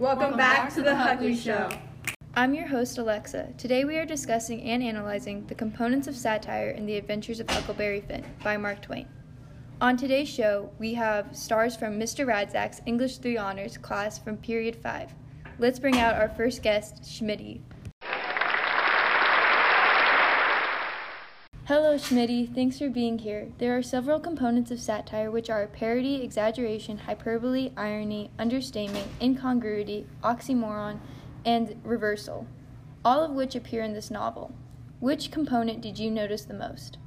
Welcome, back, to the Huckley Show. I'm your host, Alexa. Today we are discussing and analyzing the components of satire in The Adventures of Huckleberry Finn by Mark Twain. On today's show, we have stars from Mr. Radzak's English 3 Honors class from Period 5. Let's bring out our first guest, Schmitty. Hello, Schmitty. Thanks for being here. There are several components of satire, which are parody, exaggeration, hyperbole, irony, understatement, incongruity, oxymoron, and reversal, all of which appear in this novel. Which component did you notice the most?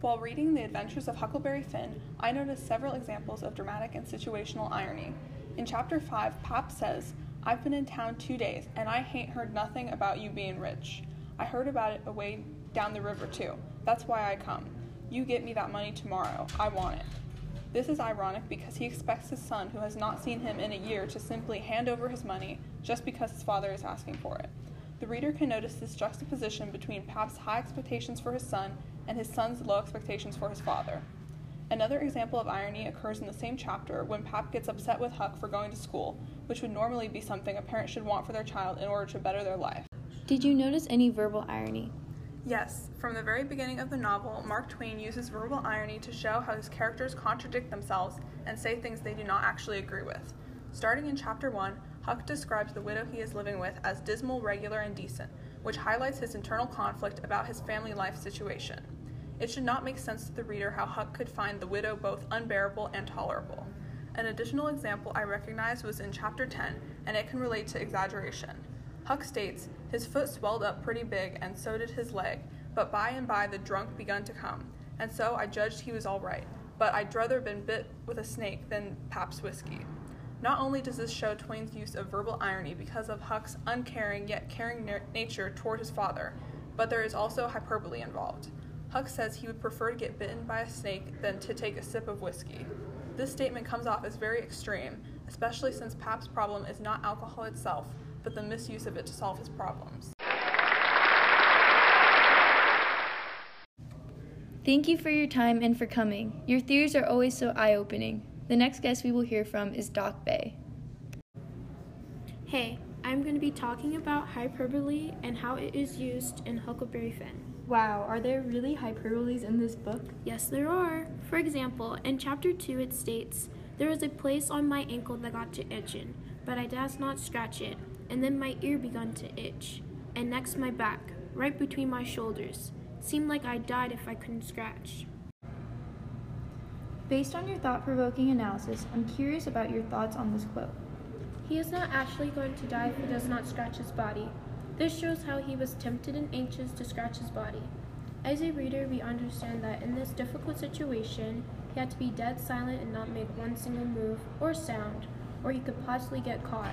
While reading The Adventures of Huckleberry Finn, I noticed several examples of dramatic and situational irony. In chapter 5, Pop says, I've been in town two days, and I ain't heard nothing about you being rich. I heard about it away down the river too. That's why I come. You get me that money tomorrow. I want it. This is ironic because he expects his son, who has not seen him in a year, to simply hand over his money just because his father is asking for it. The reader can notice this juxtaposition between Pap's high expectations for his son and his son's low expectations for his father. Another example of irony occurs in the same chapter when Pap gets upset with Huck for going to school, which would normally be something a parent should want for their child in order to better their life. Did you notice any verbal irony? Yes, from the very beginning of the novel, Mark Twain uses verbal irony to show how his characters contradict themselves and say things they do not actually agree with. Starting in chapter 1, Huck describes the widow he is living with as dismal, regular, and decent, which highlights his internal conflict about his family life situation. It should not make sense to the reader how Huck could find the widow both unbearable and tolerable. An additional example I recognized was in chapter 10, and it can relate to exaggeration. Huck states, His foot swelled up pretty big, and so did his leg, but by and by the drunk begun to come, and so I judged he was all right, but I'd druther been bit with a snake than Pap's whiskey. Not only does this show Twain's use of verbal irony because of Huck's uncaring yet caring nature toward his father, but there is also hyperbole involved. Huck says he would prefer to get bitten by a snake than to take a sip of whiskey. This statement comes off as very extreme, especially since Pap's problem is not alcohol itself, but the misuse of it to solve his problems. Thank you for your time and for coming. Your theories are always so eye opening. The next guest we will hear from is Doc Bay. Hey, I'm going to be talking about hyperbole and how it is used in Huckleberry Finn. Wow, are there really hyperboles in this book? Yes, there are. For example, in chapter 2 it states, There was a place on my ankle that got to itching, but I dast not scratch it and then my ear begun to itch, and next my back, right between my shoulders. Seemed like I died if I couldn't scratch. Based on your thought provoking analysis, I'm curious about your thoughts on this quote. He is not actually going to die if he does not scratch his body. This shows how he was tempted and anxious to scratch his body. As a reader, we understand that in this difficult situation, he had to be dead silent and not make one single move or sound, or he could possibly get caught.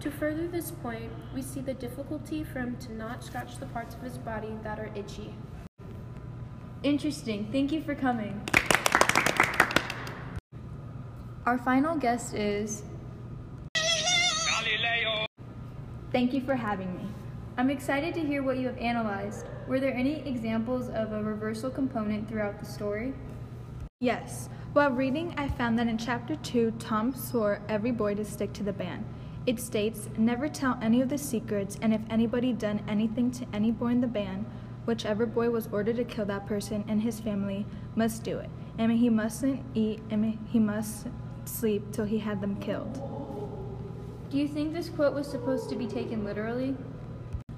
To further this point, we see the difficulty for him to not scratch the parts of his body that are itchy. Interesting. Thank you for coming. Our final guest is. Galileo. Thank you for having me. I'm excited to hear what you have analyzed. Were there any examples of a reversal component throughout the story? Yes. While reading, I found that in chapter 2, Tom swore every boy to stick to the ban. It states, Never tell any of the secrets, and if anybody done anything to any boy in the band, whichever boy was ordered to kill that person and his family must do it. And he mustn't eat, and he must sleep till he had them killed. Do you think this quote was supposed to be taken literally?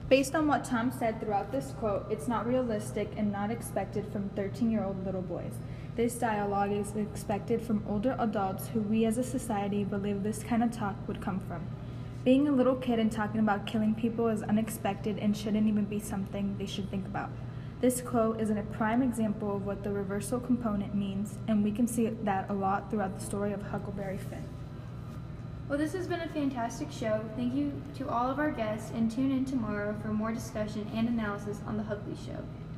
Based on what Tom said throughout this quote, it's not realistic and not expected from 13 year old little boys. This dialogue is expected from older adults who we as a society believe this kind of talk would come from. Being a little kid and talking about killing people is unexpected and shouldn't even be something they should think about. This quote is a prime example of what the reversal component means, and we can see that a lot throughout the story of Huckleberry Finn. Well, this has been a fantastic show. Thank you to all of our guests, and tune in tomorrow for more discussion and analysis on The Huckley Show.